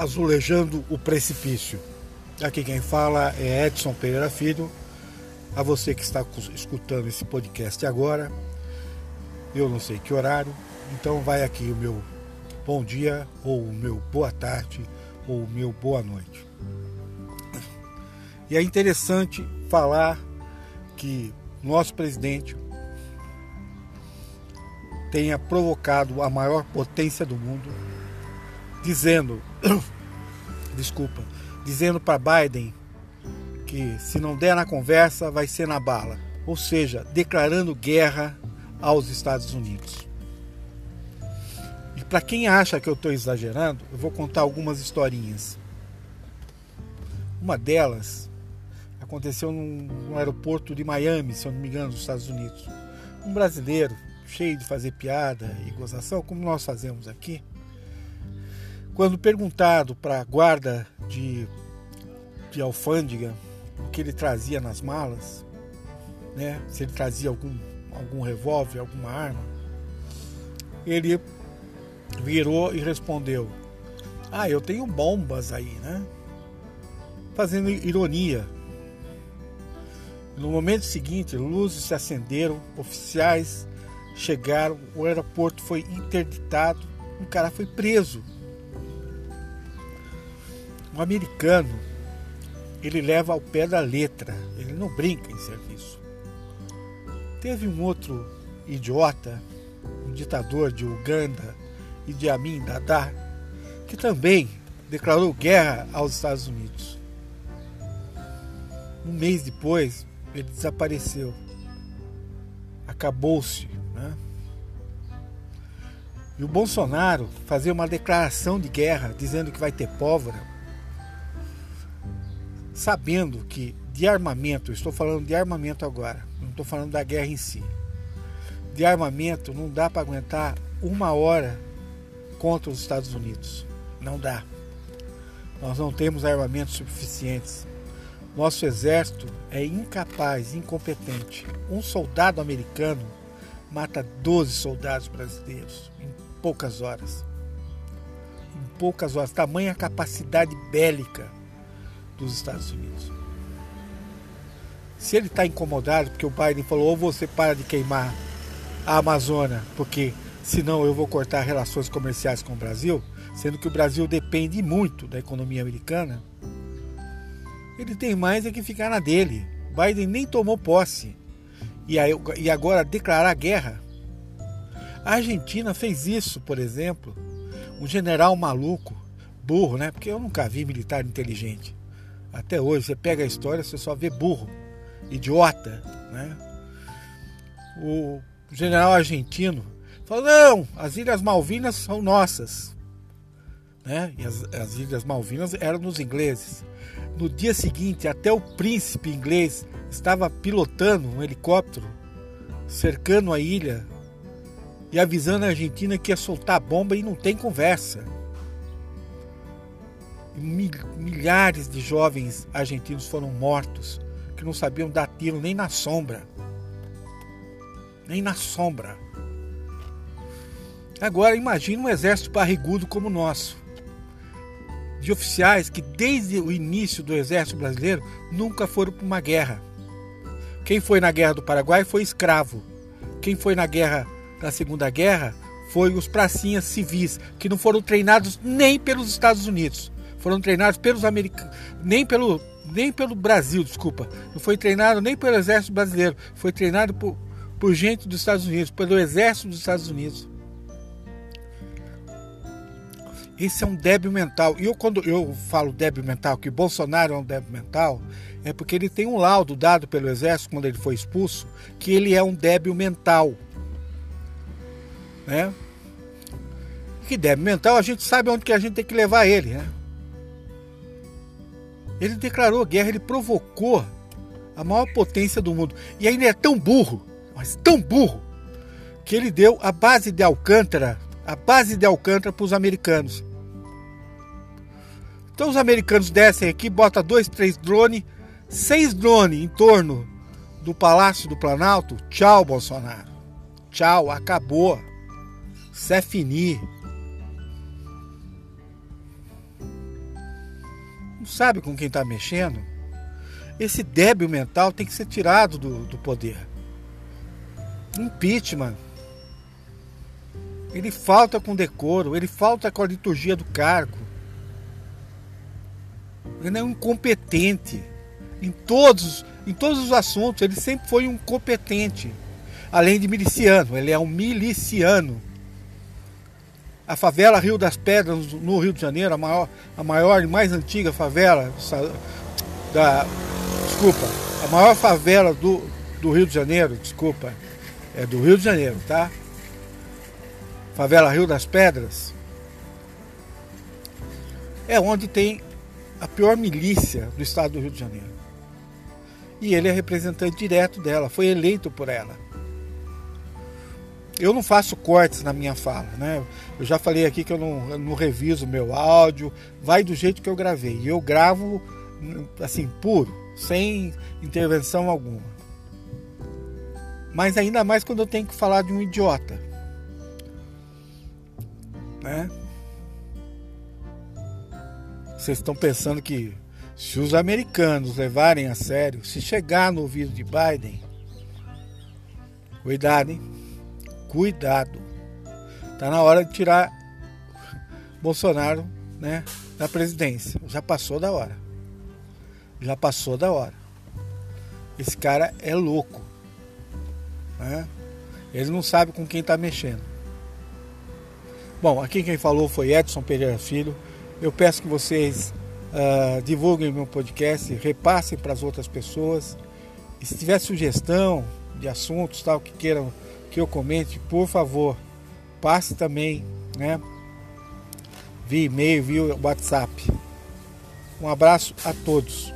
azulejando o precipício. Aqui quem fala é Edson Pereira Filho. A você que está escutando esse podcast agora, eu não sei que horário, então vai aqui o meu bom dia, ou o meu boa tarde, ou o meu boa noite. E é interessante falar que nosso presidente tenha provocado a maior potência do mundo, dizendo, desculpa, dizendo para Biden que se não der na conversa vai ser na bala, ou seja, declarando guerra aos Estados Unidos. E para quem acha que eu estou exagerando, eu vou contar algumas historinhas. Uma delas aconteceu no aeroporto de Miami, se eu não me engano, dos Estados Unidos. Um brasileiro cheio de fazer piada e gozação, como nós fazemos aqui, quando perguntado para a guarda de, de alfândega o que ele trazia nas malas, né, se ele trazia algum, algum revólver, alguma arma, ele virou e respondeu: Ah, eu tenho bombas aí, né? Fazendo ironia. No momento seguinte, luzes se acenderam, oficiais chegaram, o aeroporto foi interditado, um cara foi preso. Um americano, ele leva ao pé da letra, ele não brinca em serviço. Teve um outro idiota, um ditador de Uganda, Idi Amin Dada, que também declarou guerra aos Estados Unidos. Um mês depois, ele desapareceu. Acabou-se né? E o Bolsonaro fazer uma declaração de guerra dizendo que vai ter pólvora, sabendo que de armamento, estou falando de armamento agora, não estou falando da guerra em si. De armamento não dá para aguentar uma hora contra os Estados Unidos. Não dá. Nós não temos armamentos suficientes. Nosso exército é incapaz, incompetente. Um soldado americano mata 12 soldados brasileiros em poucas horas. Em poucas horas. Tamanha capacidade bélica dos Estados Unidos. Se ele está incomodado porque o Biden falou ou você para de queimar a Amazônia, porque senão eu vou cortar relações comerciais com o Brasil, sendo que o Brasil depende muito da economia americana, ele tem mais é que ficar na dele. Biden nem tomou posse e, aí, e agora declarar guerra. A Argentina fez isso, por exemplo. Um general maluco, burro, né? Porque eu nunca vi militar inteligente. Até hoje, você pega a história, você só vê burro, idiota, né? O general argentino falou: não, as Ilhas Malvinas são nossas. Né? E as, as Ilhas Malvinas eram dos ingleses. No dia seguinte, até o príncipe inglês estava pilotando um helicóptero, cercando a ilha e avisando a Argentina que ia soltar a bomba e não tem conversa. Milhares de jovens argentinos foram mortos, que não sabiam dar tiro nem na sombra. Nem na sombra. Agora imagine um exército barrigudo como o nosso. De oficiais que desde o início do exército brasileiro nunca foram para uma guerra quem foi na Guerra do Paraguai foi escravo. Quem foi na guerra, na Segunda Guerra, foi os pracinhas civis, que não foram treinados nem pelos Estados Unidos. Foram treinados pelos americanos, nem pelo, nem pelo Brasil, desculpa. Não foi treinado nem pelo exército brasileiro, foi treinado por, por gente dos Estados Unidos, pelo exército dos Estados Unidos. Esse é um débil mental. E eu, quando eu falo débil mental, que Bolsonaro é um débil mental, é porque ele tem um laudo dado pelo exército quando ele foi expulso, que ele é um débil mental. Né? Que débil mental, a gente sabe onde que a gente tem que levar ele, né? Ele declarou guerra, ele provocou a maior potência do mundo. E ainda é tão burro, mas tão burro, que ele deu a base de Alcântara, a base de Alcântara para os americanos. Então os americanos descem aqui, botam dois, três drones seis drones em torno do Palácio do Planalto, tchau, Bolsonaro. Tchau, acabou. Isso sabe com quem está mexendo, esse débil mental tem que ser tirado do, do poder. Impeachment. Ele falta com decoro, ele falta com a liturgia do cargo. Ele é um incompetente em todos, em todos os assuntos. Ele sempre foi um competente, além de miliciano. Ele é um miliciano. A favela Rio das Pedras, no Rio de Janeiro, a maior, a maior e mais antiga favela da, desculpa, a maior favela do, do Rio de Janeiro, desculpa, é do Rio de Janeiro, tá? Favela Rio das Pedras, é onde tem a pior milícia do estado do Rio de Janeiro. E ele é representante direto dela, foi eleito por ela eu não faço cortes na minha fala, né? Eu já falei aqui que eu não, eu não reviso meu áudio, vai do jeito que eu gravei. E eu gravo assim, puro, sem intervenção alguma. Mas ainda mais quando eu tenho que falar de um idiota. Né? Vocês estão pensando que se os americanos levarem a sério, se chegar no ouvido de Biden, cuidado, hein? Cuidado. Tá na hora de tirar Bolsonaro, né, da presidência. Já passou da hora. Já passou da hora. Esse cara é louco. Né? Ele não sabe com quem está mexendo. Bom, aqui quem falou foi Edson Pereira Filho. Eu peço que vocês uh, divulguem meu podcast, repassem para as outras pessoas. E se tiver sugestão de assuntos tal que queiram que eu comente, por favor, passe também, né? Via e-mail, via WhatsApp. Um abraço a todos.